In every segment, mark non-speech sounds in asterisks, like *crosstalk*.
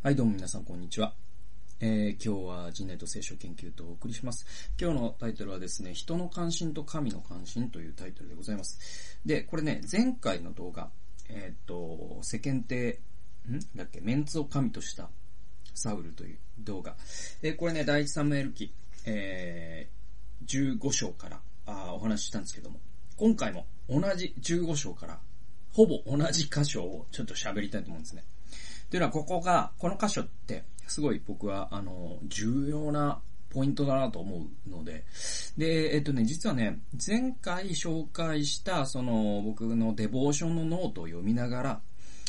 はい、どうも皆さん、こんにちは。えー、今日は人類と聖書研究とお送りします。今日のタイトルはですね、人の関心と神の関心というタイトルでございます。で、これね、前回の動画、えっ、と、世間体、ん？だっけ、メンツを神としたサウルという動画。えー、これね、第一サムエル記、えー、15章からあお話ししたんですけども、今回も同じ15章から、ほぼ同じ箇所をちょっと喋りたいと思うんですね。というのは、ここが、この箇所って、すごい僕は、あの、重要なポイントだなと思うので。で、えっとね、実はね、前回紹介した、その、僕のデボーションのノートを読みながら、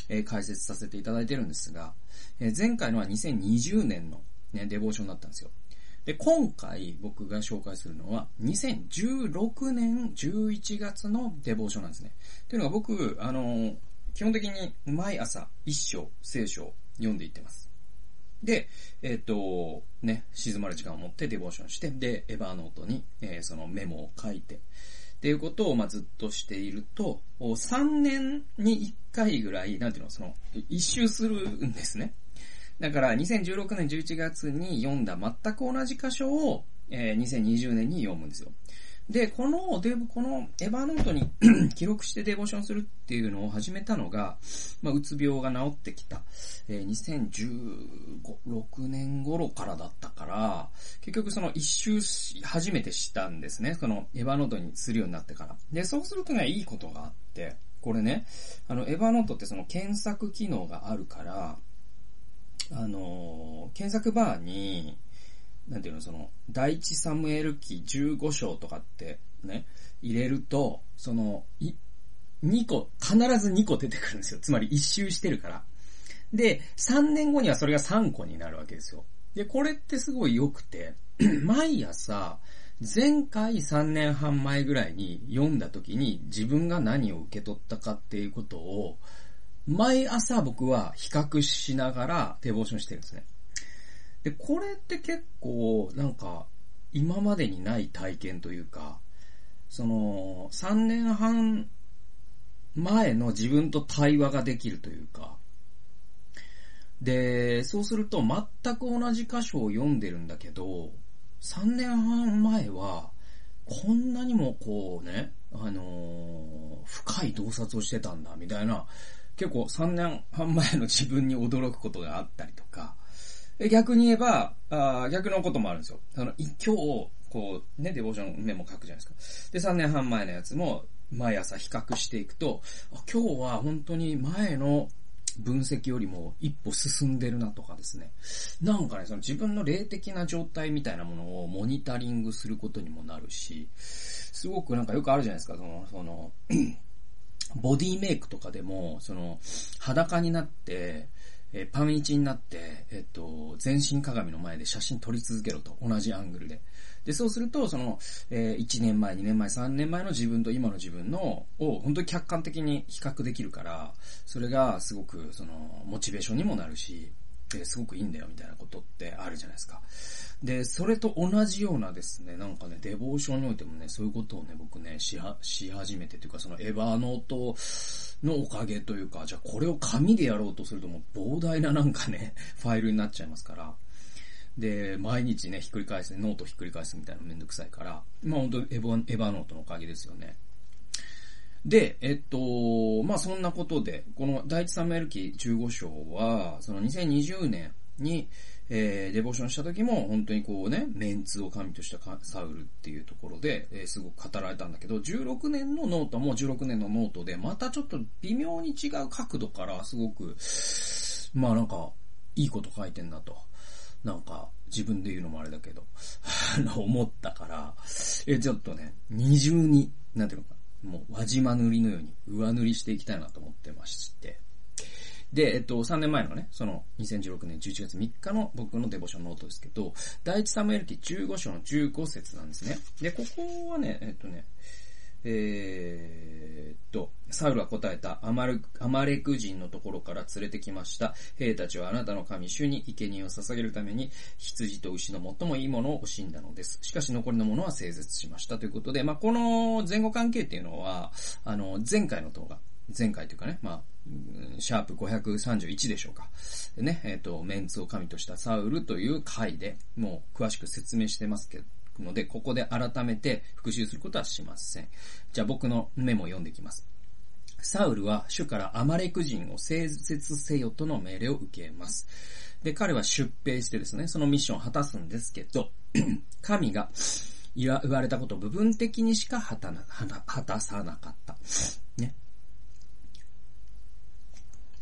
えー、解説させていただいてるんですが、えー、前回のは2020年のね、デボーションだったんですよ。で、今回僕が紹介するのは、2016年11月のデボーションなんですね。というのが僕、あの、基本的に毎朝一章、聖書を読んでいってます。で、えっ、ー、と、ね、静まる時間を持ってデボーションして、で、エヴァーノートに、えー、そのメモを書いて、っていうことを、まずっとしていると、3年に1回ぐらい、なんていうの、その、一周するんですね。だから、2016年11月に読んだ全く同じ箇所を、えー、2020年に読むんですよ。で、このデブ、このエヴァノートに *clears throat* 記録してデボーションするっていうのを始めたのが、まあ、うつ病が治ってきた、えー、2016年頃からだったから、結局その一周し初めてしたんですね。そのエヴァノートにするようになってから。で、そうするとね、いいことがあって、これね、あの、エヴァノートってその検索機能があるから、あのー、検索バーに、なんていうの、その、第一サムエル記15章とかってね、入れると、その、い、2個、必ず2個出てくるんですよ。つまり一周してるから。で、3年後にはそれが3個になるわけですよ。で、これってすごい良くて、*clears throat* 毎朝、前回3年半前ぐらいに読んだ時に自分が何を受け取ったかっていうことを、毎朝僕は比較しながらデボーションしてるんですね。で、これって結構、なんか、今までにない体験というか、その、3年半前の自分と対話ができるというか、で、そうすると全く同じ箇所を読んでるんだけど、3年半前は、こんなにもこうね、あのー、深い洞察をしてたんだ、みたいな、結構3年半前の自分に驚くことがあったりとか、逆に言えば、あ逆のこともあるんですよ。あの、今日、こう、ね、デボーションメモ書くじゃないですか。で、3年半前のやつも、毎朝比較していくと、今日は本当に前の分析よりも一歩進んでるなとかですね。なんかね、その自分の霊的な状態みたいなものをモニタリングすることにもなるし、すごくなんかよくあるじゃないですか、その、その、*clears throat* ボディメイクとかでも、その、裸になって、えー、パン1になって、えっと、全身鏡の前で写真撮り続けろと。同じアングルで。で、そうすると、その、えー、1年前、2年前、3年前の自分と今の自分の、を本当に客観的に比較できるから、それがすごく、その、モチベーションにもなるし、えー、すごくいいんだよみたいなことってあるじゃないですか。で、それと同じようなですね、なんかね、デボーションにおいてもね、そういうことをね、僕ね、しは、し始めてというか、そのエヴァーノートのおかげというか、じゃあこれを紙でやろうとするともう膨大ななんかね、*laughs* ファイルになっちゃいますから、で、毎日ね、ひっくり返す、ノートひっくり返すみたいなのめんどくさいから、まあ本当エヴァ、エヴァノートのおかげですよね。で、えっと、まあそんなことで、この第一サムエル記15章は、その2020年に、えー、デボーションした時も、本当にこうね、メンツを神としたサウルっていうところで、えー、すごく語られたんだけど、16年のノートも16年のノートで、またちょっと微妙に違う角度からすごく、まあなんか、いいこと書いてんなと。なんか、自分で言うのもあれだけど、*laughs* 思ったから、え、ちょっとね、二重に、なんていうのか、もう輪島塗りのように上塗りしていきたいなと思ってまして、で、えっと、3年前のね、その2016年11月3日の僕のデボーションノートですけど、第一サムエル記15章の15節なんですね。で、ここはね、えっとね、えー、っと、サウルは答えた、アマル、アマレク人のところから連れてきました。兵たちはあなたの神主に生贄を捧げるために、羊と牛の最もいいものを惜しんだのです。しかし残りのものは整絶しました。ということで、まあ、この前後関係っていうのは、あの、前回の動画、前回というかね、まあ、シャープ531でしょうか。ね、えっ、ー、と、メンツを神としたサウルという回でもう詳しく説明してますけどので、ここで改めて復習することはしません。じゃあ僕のメモを読んでいきます。サウルは主からアマレク人を整絶せよとの命令を受けます。で、彼は出兵してですね、そのミッションを果たすんですけど、*clears throat* 神が言われたことを部分的にしか果たさなかった。ね。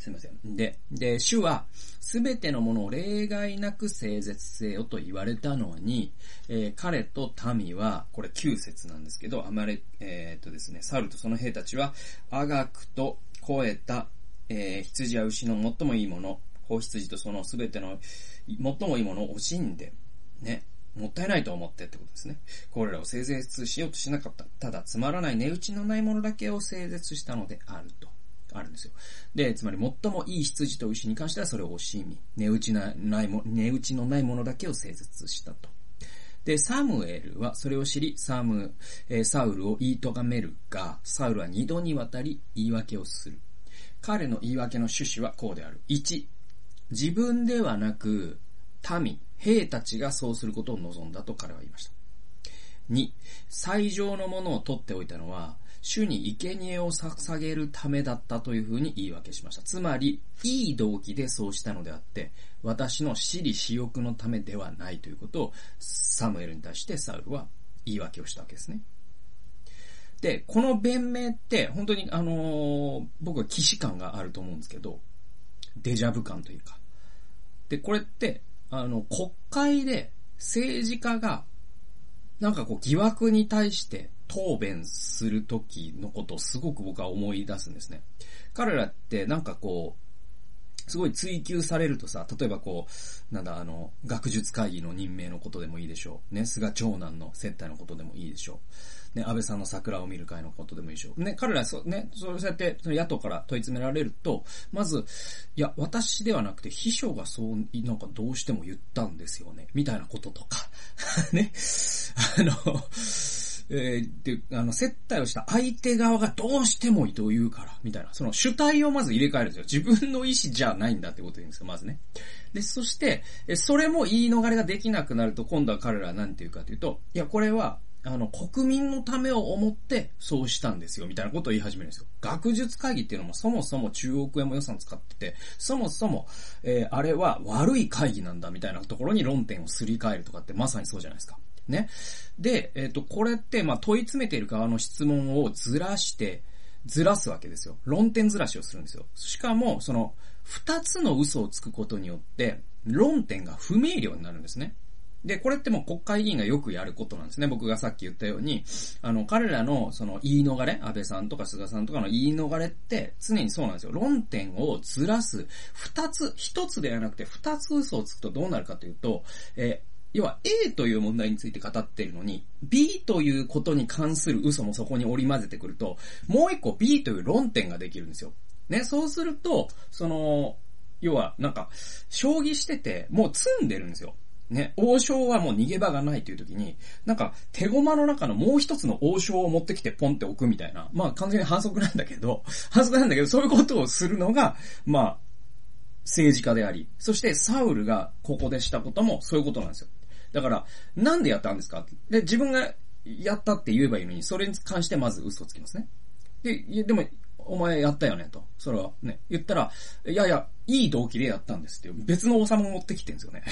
すいません。で、で、主は、すべてのものを例外なく整絶せよと言われたのに、えー、彼と民は、これ9節なんですけど、あまり、えー、っとですね、サルとその兵たちは、あがくと超えた、えー、羊や牛の最もいいもの、子羊とそのすべての最もいいものを惜しんで、ね、もったいないと思ってってことですね。これらを整絶しようとしなかった。ただ、つまらない値打ちのないものだけを整絶したのであると。あるんですよ。で、つまり最もいい羊と牛に関してはそれを惜しみ、値打ちなないも、値打ちのないものだけを整絶したと。で、サムエルはそれを知り、サム、え、サウルを言い咎めるが、サウルは二度にわたり言い訳をする。彼の言い訳の趣旨はこうである。1、自分ではなく、民、兵たちがそうすることを望んだと彼は言いました。2、最上のものを取っておいたのは、主に生贄を捧げるためだったというふうに言い訳しました。つまり、いい動機でそうしたのであって、私の私利私欲のためではないということを、サムエルに対してサウルは言い訳をしたわけですね。で、この弁明って、本当にあのー、僕は既視感があると思うんですけど、デジャブ感というか。で、これって、あの、国会で政治家が、なんかこう疑惑に対して答弁するときのことをすごく僕は思い出すんですね。彼らってなんかこう、すごい追求されるとさ、例えばこう、なんだ、あの、学術会議の任命のことでもいいでしょう。ね、菅長男の接待のことでもいいでしょう。ね、安倍さんの桜を見る会のことでもいいでしょう。ね、彼らそう、ね、そうやって、野党から問い詰められると、まず、いや、私ではなくて秘書がそう、なんかどうしても言ったんですよね。みたいなこととか。*laughs* ね。あの、えー、で、あの、接待をした相手側がどうしてもいいと言うから、みたいな。その主体をまず入れ替えるんですよ。自分の意思じゃないんだってことでいいんですよ、まずね。で、そして、えそれも言い逃れができなくなると、今度は彼らは何て言うかというと、いや、これは、あの、国民のためを思ってそうしたんですよ、みたいなことを言い始めるんですよ。学術会議っていうのもそもそも中億円も予算使ってて、そもそも、えー、あれは悪い会議なんだ、みたいなところに論点をすり替えるとかってまさにそうじゃないですか。ね。で、えっ、ー、と、これって、まあ、問い詰めている側の質問をずらして、ずらすわけですよ。論点ずらしをするんですよ。しかも、その、二つの嘘をつくことによって、論点が不明瞭になるんですね。で、これってもう国会議員がよくやることなんですね。僕がさっき言ったように、あの、彼らのその言い逃れ、安倍さんとか菅さんとかの言い逃れって常にそうなんですよ。論点をずらす。二つ、一つではなくて二つ嘘をつくとどうなるかというと、えー要は A という問題について語ってるのに、B ということに関する嘘もそこに織り交ぜてくると、もう一個 B という論点ができるんですよ。ね、そうすると、その、要は、なんか、将棋してて、もう積んでるんですよ。ね、王将はもう逃げ場がないという時に、なんか、手駒の中のもう一つの王将を持ってきてポンって置くみたいな。まあ完全に反則なんだけど、*laughs* 反則なんだけど、そういうことをするのが、まあ、政治家であり、そしてサウルがここでしたこともそういうことなんですよ。だから、なんでやったんですか？で、自分がやったって言えばいいのに、それに関してまず嘘つきますね。で、でも、お前やったよねと。それはね、言ったら、いやいや、いい動機でやったんですっていう別の王様を持ってきてるんですよね。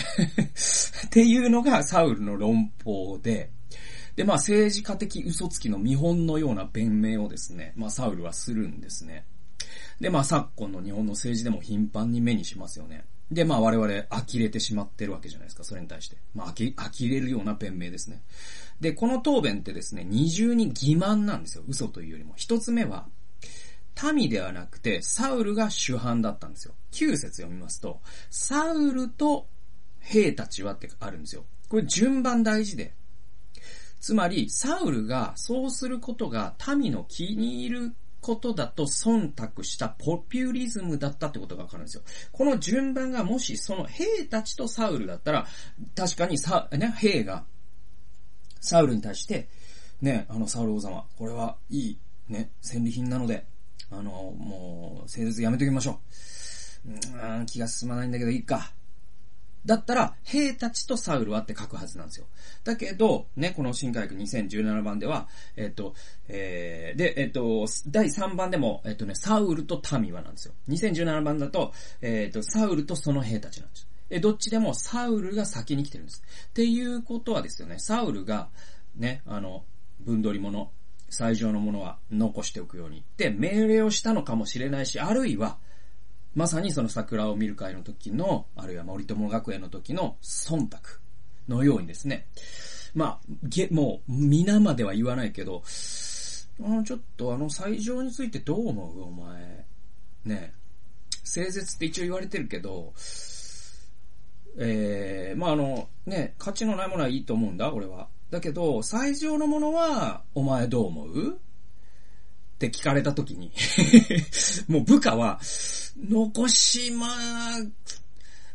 *laughs* っていうのがサウルの論法で、で、まあ政治家的嘘つきの見本のような弁明をですね、まあサウルはするんですね。で、まあ昨今の日本の政治でも頻繁に目にしますよね。で、まあ我々呆れてしまってるわけじゃないですか、それに対して。まあ呆れるような弁明ですね。で、この答弁ってですね、二重に欺瞞なんですよ。嘘というよりも。一つ目は、民ではなくて、サウルが主犯だったんですよ。9節読みますと、サウルと兵たちはってあるんですよ。これ順番大事で。つまり、サウルがそうすることが民の気に入ることだと忖度したポピュリズムだったってことがわかるんですよ。この順番がもしその兵たちとサウルだったら、確かにさ、ね、兵が、サウルに対して、ね、あの、サウル王様、これはいい、ね、戦利品なので、あの、もう、聖絶やめときましょう。うん、気が進まないんだけどいいか。だったら、兵たちとサウルはって書くはずなんですよ。だけど、ね、この新科学2017番では、えっ、と、えー、で、えっ、と、第3番でも、えっ、とね、サウルと民はなんですよ。2017番だと、えっ、と、サウルとその兵たちなんですよ。え、どっちでもサウルが先に来てるんです。っていうことはですよね、サウルが、ね、あの、分取り物、最上のものは残しておくようにって命令をしたのかもしれないし、あるいは、まさにその桜を見る会の時の、あるいは森友学園の時の忖度のようにですね、まあ、げ、もう、皆までは言わないけど、あの、ちょっとあの最上についてどう思う？お前。ね聖絶って一応言われてるけど、ええー、まああの、ね、価値のないものはいいと思うんだ、俺は。だけど、最上のものは、お前どう思う？って聞かれたときに *laughs* もう部下は、残しま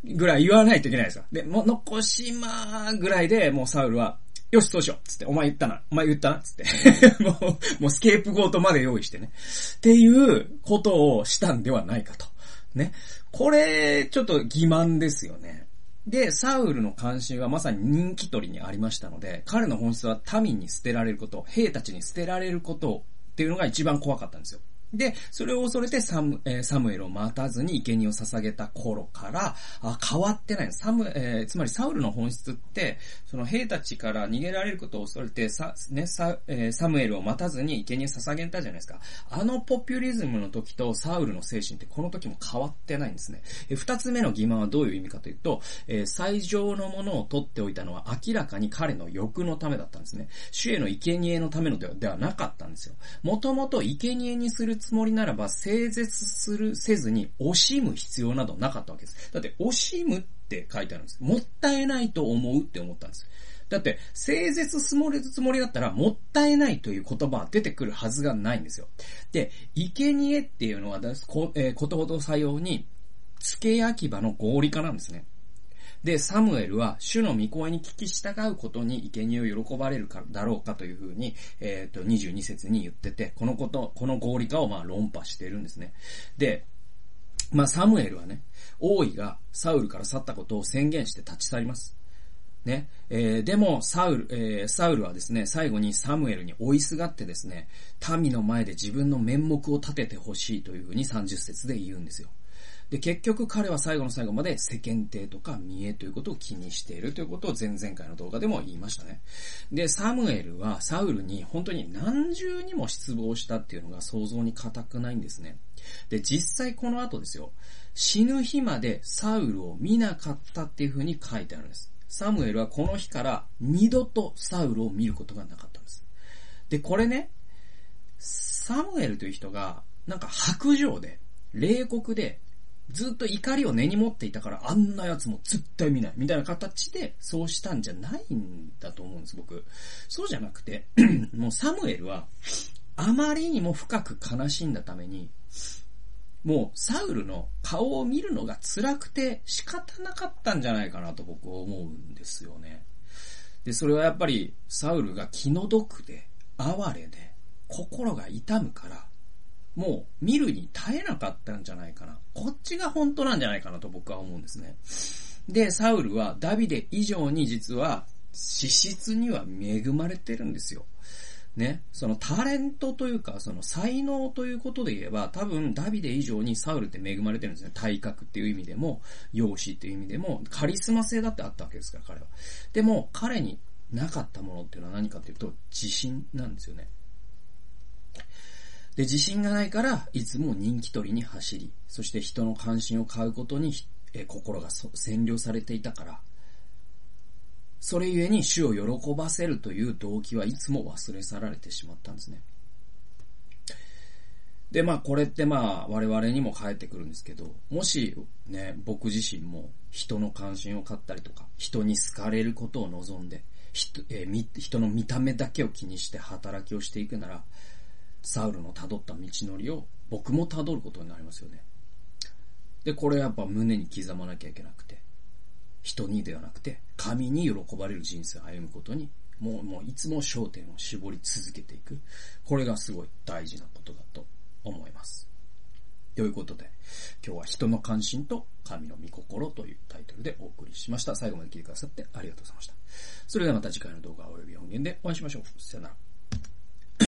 ぐらい言わないといけないですよ。で、もう残しまぐらいで、もうサウルは、よし、そうしようつって、お前言ったな。お前言ったなつって。*laughs* もう、もうスケープゴートまで用意してね。っていうことをしたんではないかと。ね。これ、ちょっと欺瞞ですよね。で、サウルの関心はまさに人気取りにありましたので、彼の本質は民に捨てられること、兵たちに捨てられることをっていうのが一番怖かったんですよ。で、それを恐れてサム、えー、サムエルを待たずに生贄を捧げた頃から、あ変わってない。サム、えー、つまりサウルの本質って、その兵たちから逃げられることを恐れて、さ、ね、サ、えー、サムエルを待たずに生贄を捧げたじゃないですか。あのポピュリズムの時とサウルの精神ってこの時も変わってないんですね。えー、二つ目の疑問はどういう意味かというと、えー、最上のものを取っておいたのは明らかに彼の欲のためだったんですね。主への生贄のためのではではなかったんですよ。もともと生贄にするつもりならば、整絶する、せずに惜しむ必要などなかったわけです。だって惜しむって書いてあるんです。もったいないと思うって思ったんです。だって、整絶すもれるつもりだったら、もったいないという言葉は出てくるはずがないんですよ。で、生贄っていうのは、こえー、ことほどさように、付け焼き場の合理化なんですね。で、サムエルは主の御声に聞き従うことに生贄を喜ばれるかだろうかというふうに、えっ、ー、と、22節に言ってて、このこと、この合理化をまあ論破しているんですね。で、まあサムエルはね、王位がサウルから去ったことを宣言して立ち去ります。ね。えー、でも、サウル、えー、サウルはですね、最後にサムエルに追いすがってですね、民の前で自分の面目を立ててほしいというふうに30節で言うんですよ。で、結局彼は最後の最後まで世間体とか見栄ということを気にしているということを前々回の動画でも言いましたね。で、サムエルはサウルに本当に何重にも失望したっていうのが想像に難くないんですね。で、実際この後ですよ、死ぬ日までサウルを見なかったっていう風に書いてあるんです。サムエルはこの日から二度とサウルを見ることがなかったんです。で、これね、サムエルという人が、なんか白状で、冷酷で、ずっと怒りを根に持っていたから、あんな奴も絶対見ない。みたいな形で、そうしたんじゃないんだと思うんです、僕。そうじゃなくて、*clears throat* もうサムエルは、あまりにも深く悲しんだために、もうサウルの顔を見るのが辛くて仕方なかったんじゃないかなと僕は思うんですよね。で、それはやっぱりサウルが気の毒で、哀れで、心が痛むから、もう見るに耐えなかったんじゃないかな。こっちが本当なんじゃないかなと僕は思うんですね。で、サウルはダビデ以上に実は資質には恵まれてるんですよ。ね、そのタレントというか、その才能ということで言えば、多分ダビデ以上にサウルって恵まれてるんですね。体格っていう意味でも、容姿っていう意味でも、カリスマ性だってあったわけですから、彼は。でも、彼になかったものっていうのは何かっていうと、自信なんですよね。で、自信がないから、いつも人気取りに走り、そして人の関心を買うことに、え心が占領されていたから、それゆえに主を喜ばせるという動機はいつも忘れ去られてしまったんですね。で、まあこれってまあ我々にも返ってくるんですけど、もしね、僕自身も人の関心を買ったりとか、人に好かれることを望んで、人,、えー、人の見た目だけを気にして働きをしていくなら、サウルの辿った道のりを僕も辿ることになりますよね。で、これやっぱ胸に刻まなきゃいけなくて、人にではなくて、神に喜ばれる人生を歩むことに、もう、もういつも焦点を絞り続けていく。これがすごい大事なことだと思います。ということで、今日は人の関心と神の御心というタイトルでお送りしました。最後まで聞いてくださってありがとうございました。それではまた次回の動画及び音源でお会いしましょう。さよなら。